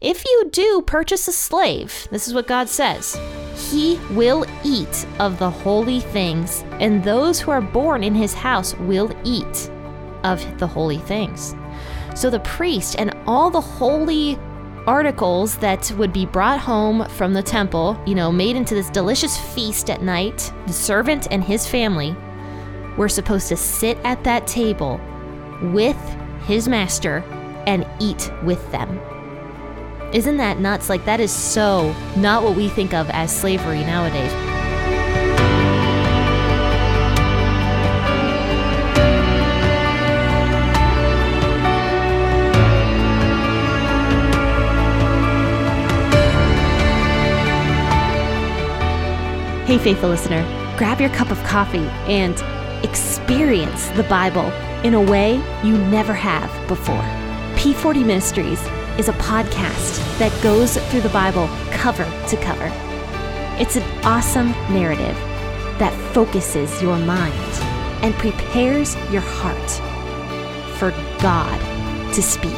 if you do purchase a slave, this is what God says He will eat of the holy things, and those who are born in his house will eat of the holy things. So the priest and all the holy articles that would be brought home from the temple, you know, made into this delicious feast at night, the servant and his family were supposed to sit at that table with his master and eat with them. Isn't that nuts? Like, that is so not what we think of as slavery nowadays. Hey, faithful listener, grab your cup of coffee and experience the Bible in a way you never have before. P40 Ministries is a podcast that goes through the Bible cover to cover. It's an awesome narrative that focuses your mind and prepares your heart for God to speak.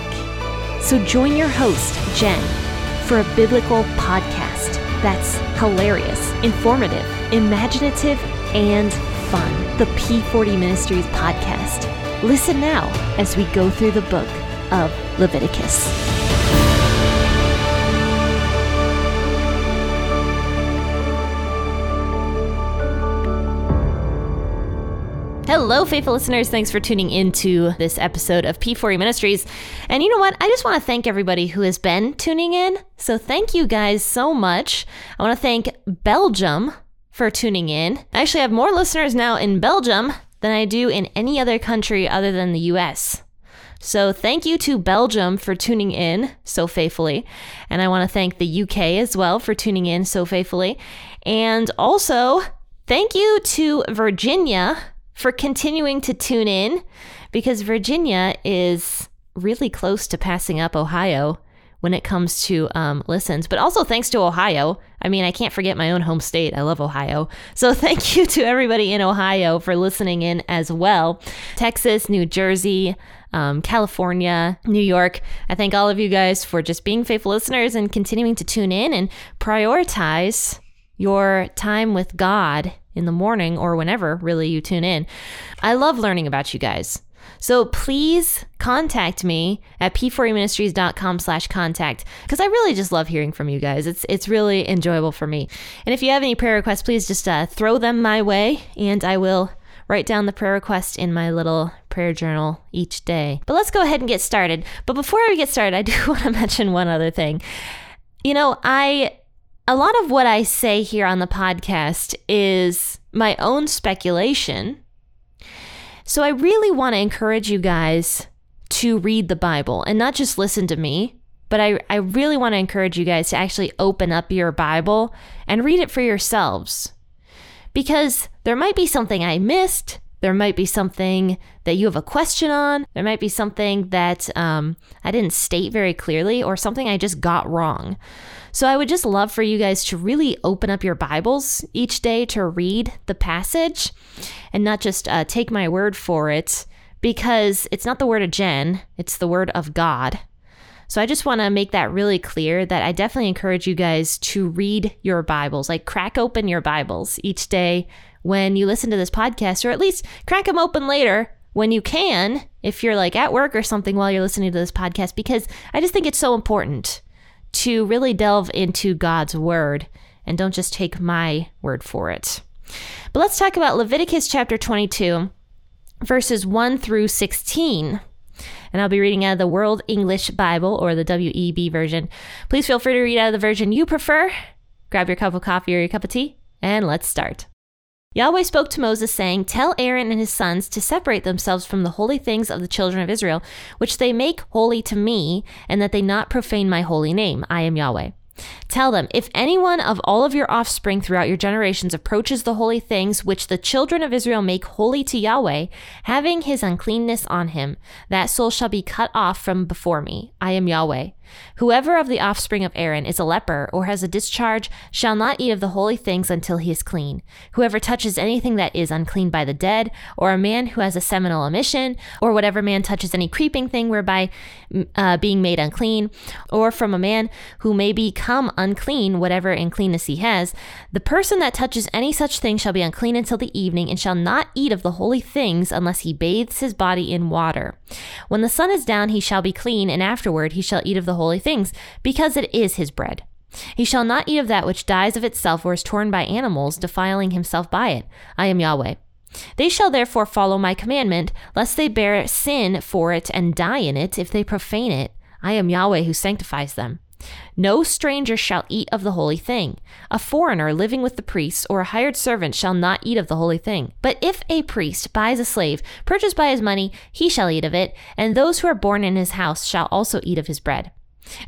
So join your host, Jen, for a biblical podcast that's hilarious, informative, imaginative, and fun. The P40 Ministries podcast. Listen now as we go through the book of Leviticus. Hello, faithful listeners. Thanks for tuning into this episode of P40 Ministries. And you know what? I just want to thank everybody who has been tuning in. So, thank you guys so much. I want to thank Belgium for tuning in. I actually have more listeners now in Belgium than I do in any other country other than the US. So, thank you to Belgium for tuning in so faithfully. And I want to thank the UK as well for tuning in so faithfully. And also, thank you to Virginia for continuing to tune in because Virginia is really close to passing up Ohio when it comes to um, listens, but also thanks to Ohio. I mean, I can't forget my own home state. I love Ohio. So thank you to everybody in Ohio for listening in as well. Texas, New Jersey, um, California, New York. I thank all of you guys for just being faithful listeners and continuing to tune in and prioritize your time with God in the morning or whenever really you tune in. I love learning about you guys. So please contact me at p40ministries.com slash contact because I really just love hearing from you guys. It's it's really enjoyable for me. And if you have any prayer requests, please just uh, throw them my way and I will write down the prayer request in my little prayer journal each day. But let's go ahead and get started. But before we get started, I do want to mention one other thing. You know, I a lot of what I say here on the podcast is my own speculation. So I really want to encourage you guys to read the Bible and not just listen to me, but I, I really want to encourage you guys to actually open up your Bible and read it for yourselves. Because there might be something I missed. There might be something that you have a question on. There might be something that um, I didn't state very clearly or something I just got wrong. So I would just love for you guys to really open up your Bibles each day to read the passage and not just uh, take my word for it because it's not the word of Jen, it's the word of God. So I just want to make that really clear that I definitely encourage you guys to read your Bibles, like crack open your Bibles each day when you listen to this podcast, or at least crack them open later when you can, if you're like at work or something while you're listening to this podcast, because I just think it's so important to really delve into God's word and don't just take my word for it. But let's talk about Leviticus chapter 22, verses 1 through 16. And I'll be reading out of the World English Bible or the WEB version. Please feel free to read out of the version you prefer. Grab your cup of coffee or your cup of tea, and let's start. Yahweh spoke to Moses, saying, Tell Aaron and his sons to separate themselves from the holy things of the children of Israel, which they make holy to me, and that they not profane my holy name. I am Yahweh. Tell them, if anyone of all of your offspring throughout your generations approaches the holy things which the children of Israel make holy to Yahweh, having his uncleanness on him, that soul shall be cut off from before me. I am Yahweh. Whoever of the offspring of Aaron is a leper or has a discharge shall not eat of the holy things until he is clean. Whoever touches anything that is unclean by the dead, or a man who has a seminal emission, or whatever man touches any creeping thing whereby uh, being made unclean, or from a man who may become unclean, whatever uncleanness he has, the person that touches any such thing shall be unclean until the evening, and shall not eat of the holy things unless he bathes his body in water. When the sun is down, he shall be clean, and afterward he shall eat of the holy things, because it is his bread. He shall not eat of that which dies of itself or is torn by animals, defiling himself by it. I am Yahweh. They shall therefore follow my commandment, lest they bear sin for it and die in it if they profane it. I am Yahweh who sanctifies them. No stranger shall eat of the holy thing. A foreigner living with the priests or a hired servant shall not eat of the holy thing. But if a priest buys a slave, purchased by his money, he shall eat of it, and those who are born in his house shall also eat of his bread.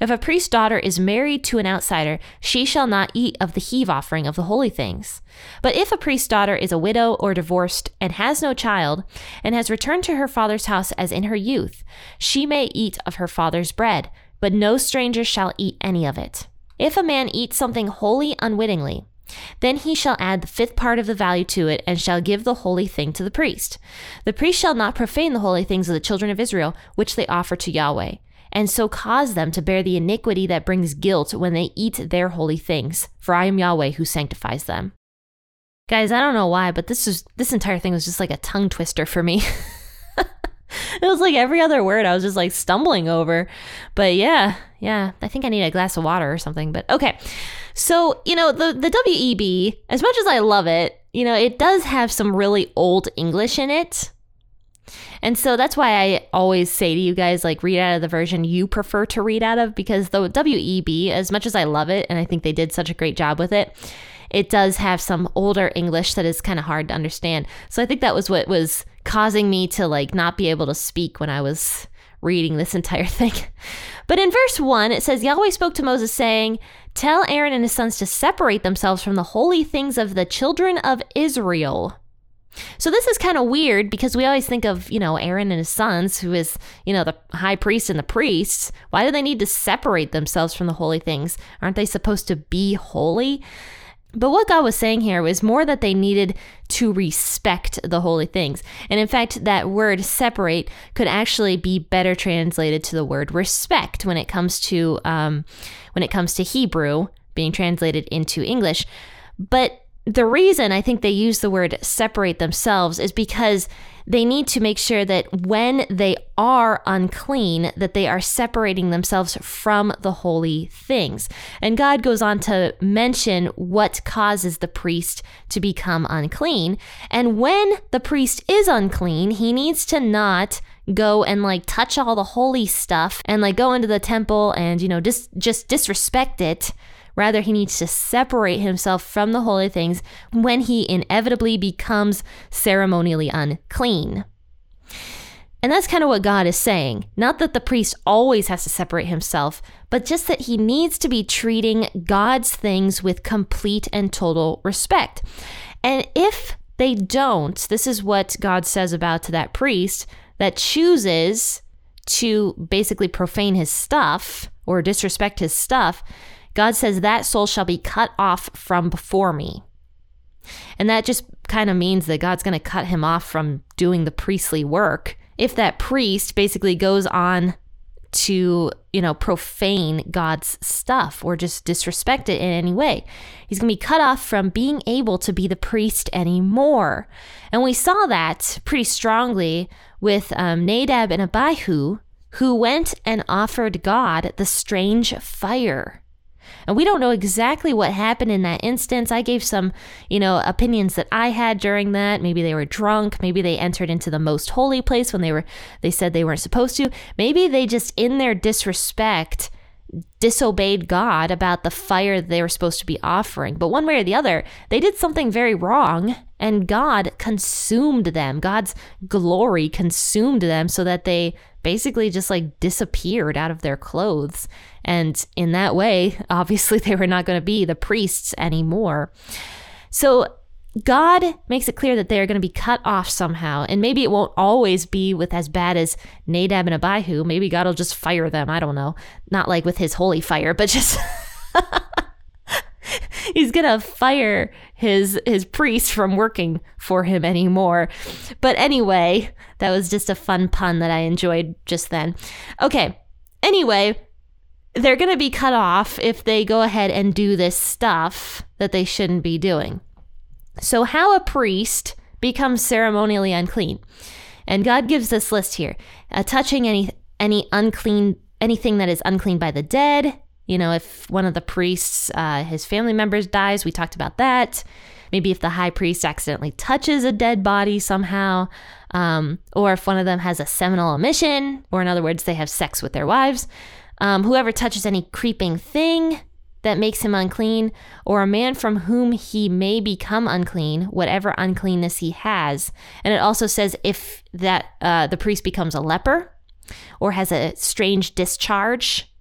If a priest's daughter is married to an outsider, she shall not eat of the heave offering of the holy things. But if a priest's daughter is a widow or divorced and has no child, and has returned to her father's house as in her youth, she may eat of her father's bread, but no stranger shall eat any of it. If a man eats something holy unwittingly, then he shall add the fifth part of the value to it, and shall give the holy thing to the priest. The priest shall not profane the holy things of the children of Israel, which they offer to Yahweh, and so cause them to bear the iniquity that brings guilt when they eat their holy things. For I am Yahweh who sanctifies them. Guys, I don't know why, but this is this entire thing was just like a tongue twister for me. it was like every other word I was just like stumbling over. But yeah, yeah, I think I need a glass of water or something. But okay. So, you know, the, the WEB, as much as I love it, you know, it does have some really old English in it. And so that's why I always say to you guys, like, read out of the version you prefer to read out of, because the WEB, as much as I love it, and I think they did such a great job with it, it does have some older English that is kind of hard to understand. So I think that was what was causing me to like not be able to speak when I was reading this entire thing. But in verse 1, it says Yahweh spoke to Moses, saying, Tell Aaron and his sons to separate themselves from the holy things of the children of Israel. So this is kind of weird because we always think of, you know, Aaron and his sons, who is, you know, the high priest and the priests. Why do they need to separate themselves from the holy things? Aren't they supposed to be holy? But what God was saying here was more that they needed to respect the holy things. And in fact, that word separate could actually be better translated to the word respect when it comes to um, when it comes to Hebrew being translated into English. But the reason I think they use the word separate themselves is because they need to make sure that when they are unclean that they are separating themselves from the holy things. And God goes on to mention what causes the priest to become unclean. And when the priest is unclean, he needs to not go and like touch all the holy stuff and like go into the temple and you know just just disrespect it Rather, he needs to separate himself from the holy things when he inevitably becomes ceremonially unclean. And that's kind of what God is saying. Not that the priest always has to separate himself, but just that he needs to be treating God's things with complete and total respect. And if they don't, this is what God says about to that priest that chooses to basically profane his stuff or disrespect his stuff, God says, That soul shall be cut off from before me. And that just kind of means that God's going to cut him off from doing the priestly work. If that priest basically goes on to, you know, profane God's stuff or just disrespect it in any way, he's going to be cut off from being able to be the priest anymore. And we saw that pretty strongly with um, Nadab and Abihu, who went and offered God the strange fire. And we don't know exactly what happened in that instance. I gave some, you know, opinions that I had during that. Maybe they were drunk, maybe they entered into the most holy place when they were they said they weren't supposed to. Maybe they just in their disrespect disobeyed God about the fire they were supposed to be offering. But one way or the other, they did something very wrong and God consumed them. God's glory consumed them so that they basically just like disappeared out of their clothes. And in that way, obviously, they were not going to be the priests anymore. So, God makes it clear that they are going to be cut off somehow. And maybe it won't always be with as bad as Nadab and Abihu. Maybe God will just fire them. I don't know. Not like with his holy fire, but just. he's gonna fire his his priest from working for him anymore. But anyway, that was just a fun pun that I enjoyed just then. Okay. Anyway, they're gonna be cut off if they go ahead and do this stuff that they shouldn't be doing. So, how a priest becomes ceremonially unclean. And God gives this list here uh, touching any, any unclean, anything that is unclean by the dead. You know, if one of the priests, uh, his family members dies, we talked about that. Maybe if the high priest accidentally touches a dead body somehow, um, or if one of them has a seminal emission, or in other words, they have sex with their wives. Um, whoever touches any creeping thing, that makes him unclean, or a man from whom he may become unclean, whatever uncleanness he has. And it also says if that uh, the priest becomes a leper or has a strange discharge,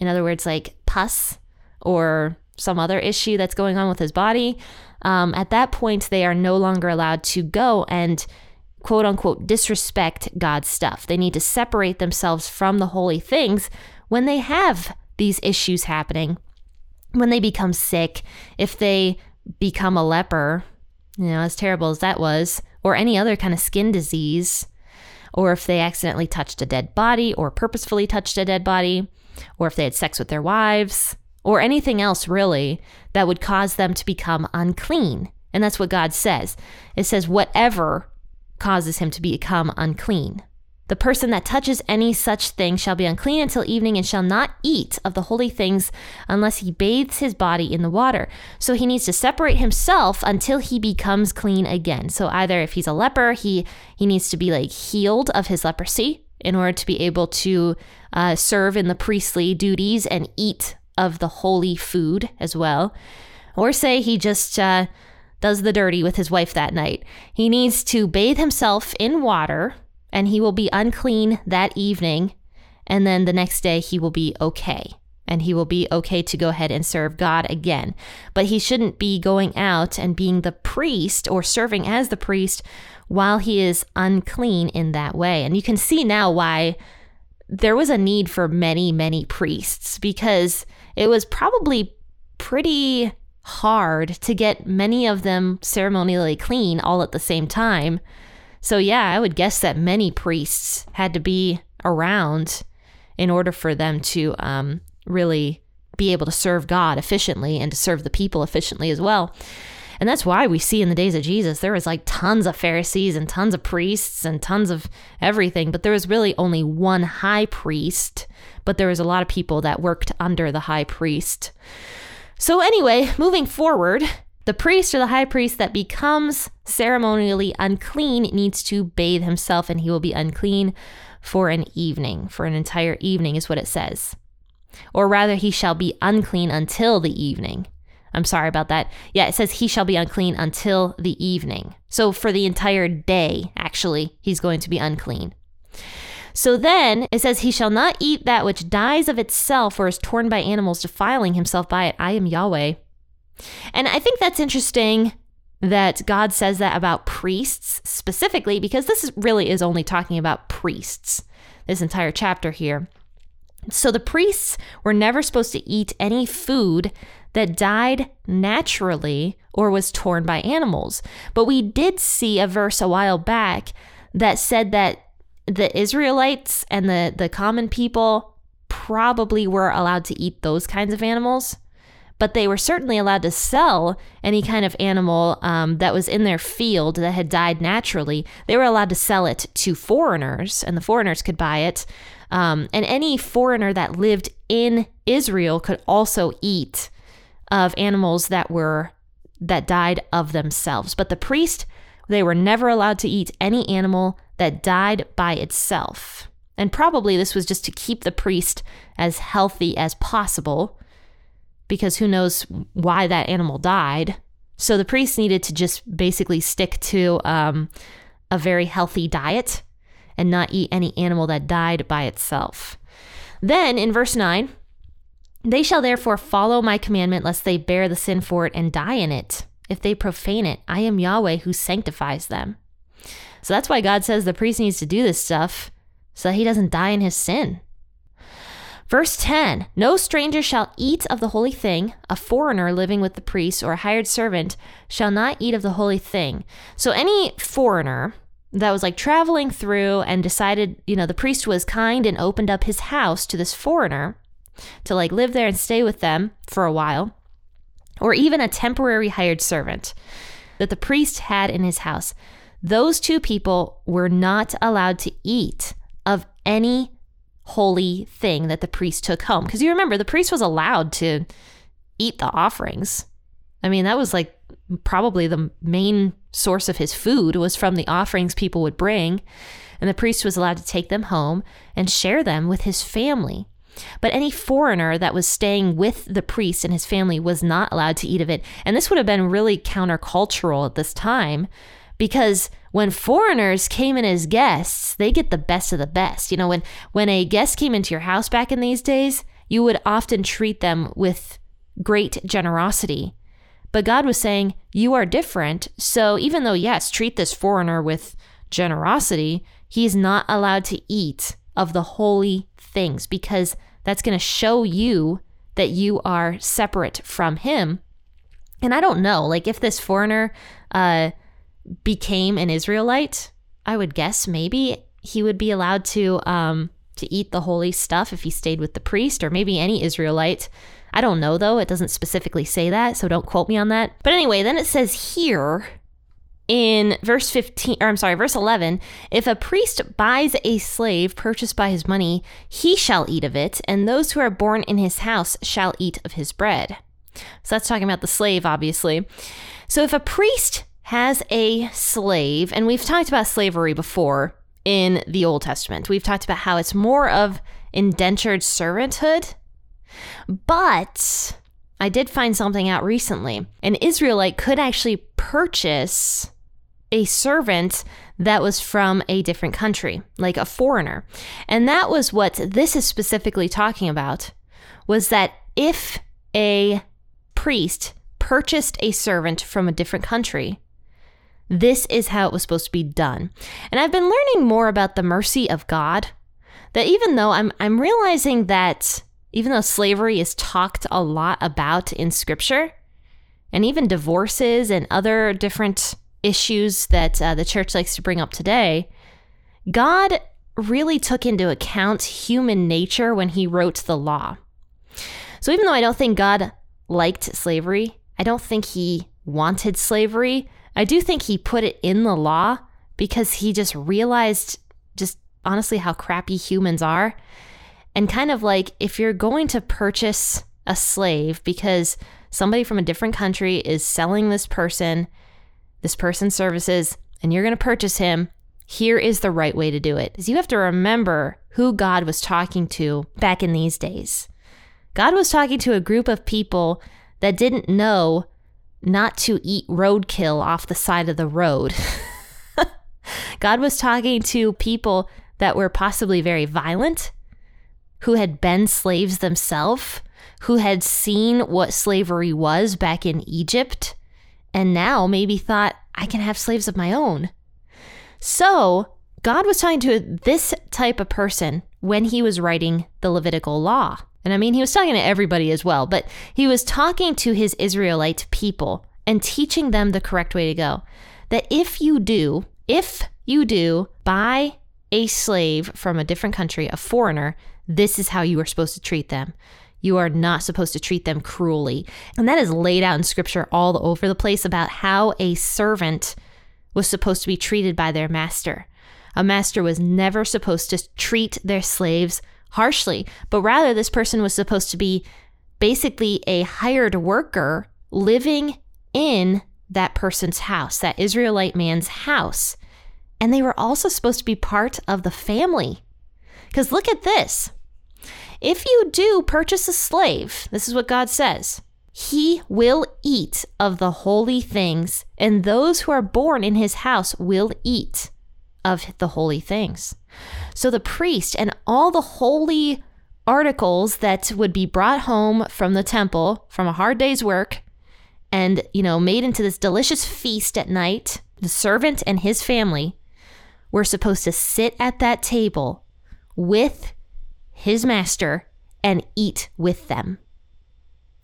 in other words, like pus or some other issue that's going on with his body, um, at that point they are no longer allowed to go and quote unquote disrespect God's stuff. They need to separate themselves from the holy things when they have these issues happening when they become sick, if they become a leper, you know, as terrible as that was, or any other kind of skin disease, or if they accidentally touched a dead body or purposefully touched a dead body, or if they had sex with their wives, or anything else really that would cause them to become unclean. And that's what God says. It says, whatever causes him to become unclean. The person that touches any such thing shall be unclean until evening and shall not eat of the holy things unless he bathes his body in the water. So he needs to separate himself until he becomes clean again. So either if he's a leper, he he needs to be like healed of his leprosy in order to be able to uh, serve in the priestly duties and eat of the holy food as well. Or say he just uh, does the dirty with his wife that night. He needs to bathe himself in water and he will be unclean that evening, and then the next day he will be okay. And he will be okay to go ahead and serve God again. But he shouldn't be going out and being the priest or serving as the priest while he is unclean in that way. And you can see now why there was a need for many, many priests because it was probably pretty hard to get many of them ceremonially clean all at the same time. So, yeah, I would guess that many priests had to be around in order for them to um, really be able to serve God efficiently and to serve the people efficiently as well. And that's why we see in the days of Jesus, there was like tons of Pharisees and tons of priests and tons of everything, but there was really only one high priest, but there was a lot of people that worked under the high priest. So, anyway, moving forward, the priest or the high priest that becomes ceremonially unclean needs to bathe himself and he will be unclean for an evening. For an entire evening is what it says. Or rather, he shall be unclean until the evening. I'm sorry about that. Yeah, it says he shall be unclean until the evening. So for the entire day, actually, he's going to be unclean. So then it says, He shall not eat that which dies of itself or is torn by animals, defiling himself by it. I am Yahweh. And I think that's interesting that God says that about priests specifically, because this is really is only talking about priests, this entire chapter here. So the priests were never supposed to eat any food that died naturally or was torn by animals. But we did see a verse a while back that said that the Israelites and the, the common people probably were allowed to eat those kinds of animals but they were certainly allowed to sell any kind of animal um, that was in their field that had died naturally. They were allowed to sell it to foreigners, and the foreigners could buy it. Um, and any foreigner that lived in Israel could also eat of animals that were that died of themselves. But the priest, they were never allowed to eat any animal that died by itself. And probably this was just to keep the priest as healthy as possible because who knows why that animal died. So the priest needed to just basically stick to um, a very healthy diet and not eat any animal that died by itself. Then in verse 9, they shall therefore follow my commandment, lest they bear the sin for it and die in it. if they profane it. I am Yahweh who sanctifies them. So that's why God says the priest needs to do this stuff so that he doesn't die in his sin. Verse 10 No stranger shall eat of the holy thing. A foreigner living with the priest or a hired servant shall not eat of the holy thing. So, any foreigner that was like traveling through and decided, you know, the priest was kind and opened up his house to this foreigner to like live there and stay with them for a while, or even a temporary hired servant that the priest had in his house, those two people were not allowed to eat of any holy thing that the priest took home. Because you remember, the priest was allowed to eat the offerings. I mean, that was like probably the main source of his food was from the offerings people would bring. And the priest was allowed to take them home and share them with his family. But any foreigner that was staying with the priest and his family was not allowed to eat of it. And this would have been really countercultural at this time because when foreigners came in as guests, they get the best of the best. You know, when when a guest came into your house back in these days, you would often treat them with great generosity. But God was saying, "You are different." So even though yes, treat this foreigner with generosity, he's not allowed to eat of the holy things because that's going to show you that you are separate from him. And I don't know, like if this foreigner uh became an Israelite, I would guess maybe he would be allowed to um, to eat the holy stuff if he stayed with the priest, or maybe any Israelite. I don't know though; it doesn't specifically say that, so don't quote me on that. But anyway, then it says here in verse 15 or I'm sorry, verse 11, if a priest buys a slave purchased by his money, he shall eat of it, and those who are born in his house shall eat of his bread. So that's talking about the slave obviously. So if a priest has a slave, and we've talked about slavery before in the Old Testament. We've talked about how it's more of indentured servanthood. But I did find something out recently. An Israelite could actually purchase a servant that was from a different country, like a foreigner. And that was what this is specifically talking about was that if a priest purchased a servant from a different country, this is how it was supposed to be done. And I've been learning more about the mercy of God. That even though I'm I'm realizing that even though slavery is talked a lot about in scripture, and even divorces and other different issues that uh, the church likes to bring up today, God really took into account human nature when he wrote the law. So even though I don't think God liked slavery, I don't think he wanted slavery, I do think he put it in the law because he just realized just honestly how crappy humans are. And kind of like if you're going to purchase a slave because somebody from a different country is selling this person, this person's services, and you're going to purchase him, here is the right way to do it. Is you have to remember who God was talking to back in these days. God was talking to a group of people that didn't know not to eat roadkill off the side of the road. God was talking to people that were possibly very violent, who had been slaves themselves, who had seen what slavery was back in Egypt, and now maybe thought, I can have slaves of my own. So, God was talking to this type of person when he was writing the Levitical law. And I mean, he was talking to everybody as well, but he was talking to his Israelite people and teaching them the correct way to go. That if you do, if you do buy a slave from a different country, a foreigner, this is how you are supposed to treat them. You are not supposed to treat them cruelly. And that is laid out in scripture all over the place about how a servant was supposed to be treated by their master. A master was never supposed to treat their slaves harshly, but rather this person was supposed to be basically a hired worker living in that person's house, that Israelite man's house. And they were also supposed to be part of the family. Because look at this. If you do purchase a slave, this is what God says He will eat of the holy things, and those who are born in his house will eat of the holy things. So the priest and all the holy articles that would be brought home from the temple from a hard day's work and, you know, made into this delicious feast at night. The servant and his family were supposed to sit at that table with his master and eat with them.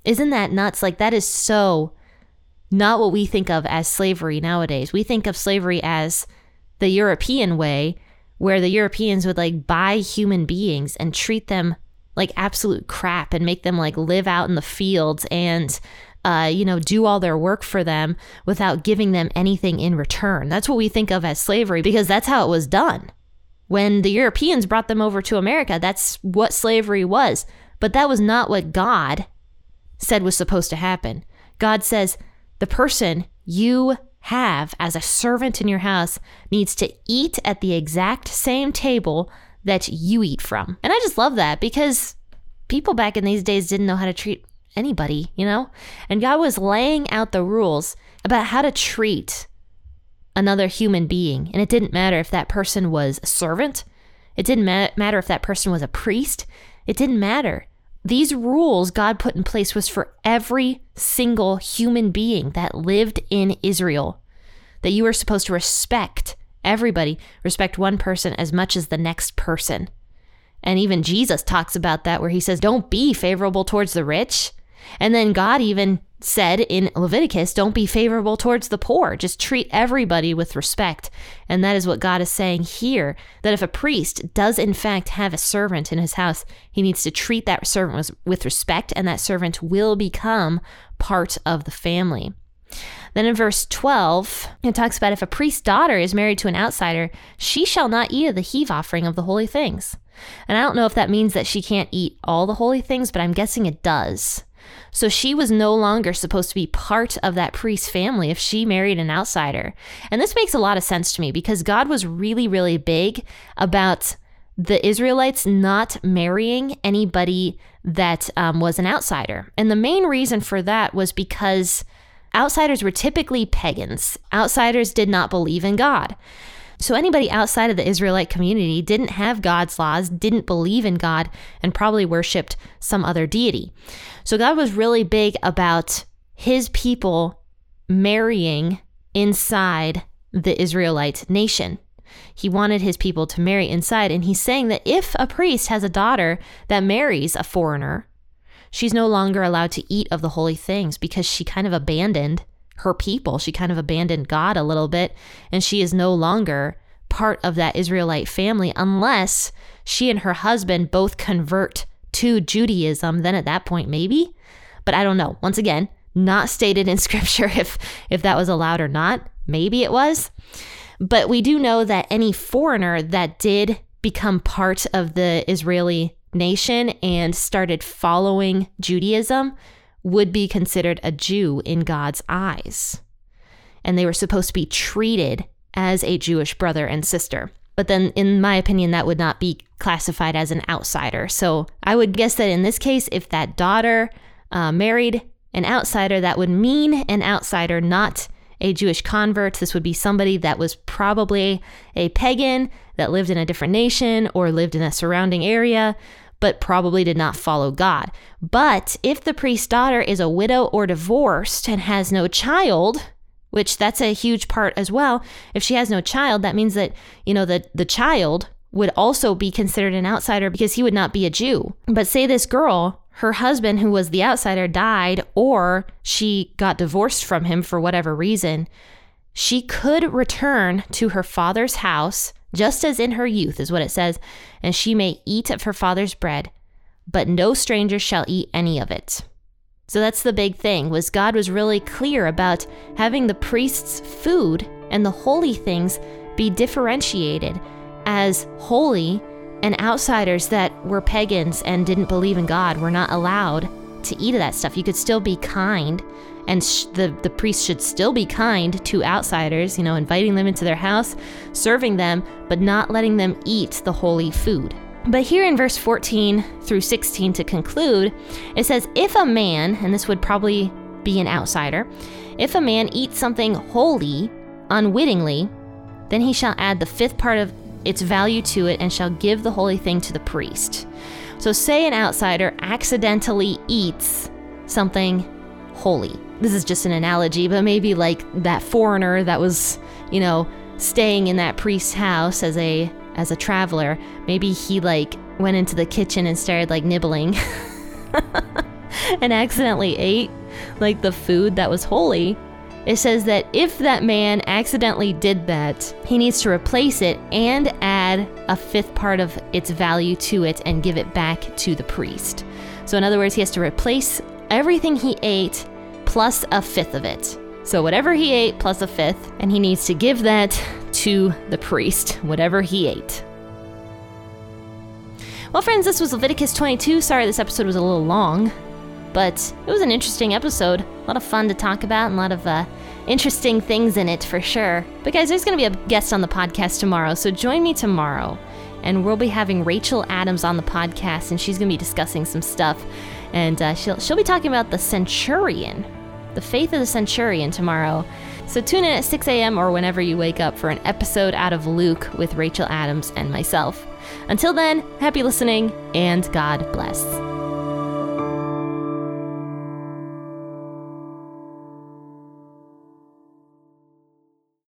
Isn't that nuts? Like, that is so not what we think of as slavery nowadays. We think of slavery as the European way, where the Europeans would like buy human beings and treat them like absolute crap and make them like live out in the fields and uh, you know, do all their work for them without giving them anything in return. That's what we think of as slavery because that's how it was done. When the Europeans brought them over to America, that's what slavery was. But that was not what God said was supposed to happen. God says the person you have as a servant in your house needs to eat at the exact same table that you eat from. And I just love that because people back in these days didn't know how to treat anybody, you know? And God was laying out the rules about how to treat another human being. And it didn't matter if that person was a servant, it didn't ma- matter if that person was a priest, it didn't matter. These rules God put in place was for every single human being that lived in Israel. That you were supposed to respect everybody, respect one person as much as the next person. And even Jesus talks about that, where he says, Don't be favorable towards the rich. And then God even said in Leviticus, don't be favorable towards the poor. Just treat everybody with respect. And that is what God is saying here that if a priest does in fact have a servant in his house, he needs to treat that servant with respect, and that servant will become part of the family. Then in verse 12, it talks about if a priest's daughter is married to an outsider, she shall not eat of the heave offering of the holy things. And I don't know if that means that she can't eat all the holy things, but I'm guessing it does. So she was no longer supposed to be part of that priest's family if she married an outsider. And this makes a lot of sense to me because God was really, really big about the Israelites not marrying anybody that um, was an outsider. And the main reason for that was because outsiders were typically pagans, outsiders did not believe in God. So anybody outside of the Israelite community didn't have God's laws, didn't believe in God, and probably worshiped some other deity. So God was really big about his people marrying inside the Israelite nation. He wanted his people to marry inside. And he's saying that if a priest has a daughter that marries a foreigner, she's no longer allowed to eat of the holy things because she kind of abandoned her people. She kind of abandoned God a little bit, and she is no longer part of that Israelite family unless she and her husband both convert to Judaism. Then at that point, maybe. But I don't know. Once again, not stated in scripture if if that was allowed or not. Maybe it was. But we do know that any foreigner that did become part of the Israeli nation and started following Judaism would be considered a Jew in God's eyes. And they were supposed to be treated as a Jewish brother and sister. But then, in my opinion, that would not be classified as an outsider. So I would guess that in this case, if that daughter uh, married an outsider, that would mean an outsider, not a Jewish convert. This would be somebody that was probably a pagan that lived in a different nation or lived in a surrounding area but probably did not follow God. But if the priest's daughter is a widow or divorced and has no child, which that's a huge part as well, if she has no child, that means that, you know, the, the child would also be considered an outsider because he would not be a Jew. But say this girl, her husband, who was the outsider, died or she got divorced from him for whatever reason, she could return to her father's house just as in her youth, is what it says, and she may eat of her father's bread, but no stranger shall eat any of it. So that's the big thing was God was really clear about having the priest's food and the holy things be differentiated as holy and outsiders that were pagans and didn't believe in God were not allowed to eat of that stuff. You could still be kind and sh- the the priest should still be kind to outsiders, you know, inviting them into their house, serving them, but not letting them eat the holy food. But here in verse 14 through 16 to conclude, it says, If a man, and this would probably be an outsider, if a man eats something holy unwittingly, then he shall add the fifth part of its value to it and shall give the holy thing to the priest. So, say an outsider accidentally eats something holy this is just an analogy, but maybe like that foreigner that was, you know, staying in that priest's house as a as a traveler, maybe he like went into the kitchen and started like nibbling and accidentally ate like the food that was holy. It says that if that man accidentally did that, he needs to replace it and add a fifth part of its value to it and give it back to the priest. So, in other words, he has to replace everything he ate plus a fifth of it. So, whatever he ate plus a fifth, and he needs to give that to the priest, whatever he ate. Well, friends, this was Leviticus 22. Sorry this episode was a little long, but it was an interesting episode. A lot of fun to talk about and a lot of uh, interesting things in it for sure. But, guys, there's going to be a guest on the podcast tomorrow, so join me tomorrow. And we'll be having Rachel Adams on the podcast, and she's going to be discussing some stuff. And uh, she'll, she'll be talking about the centurion, the faith of the centurion tomorrow. So tune in at 6 a.m. or whenever you wake up for an episode out of Luke with Rachel Adams and myself. Until then, happy listening and God bless.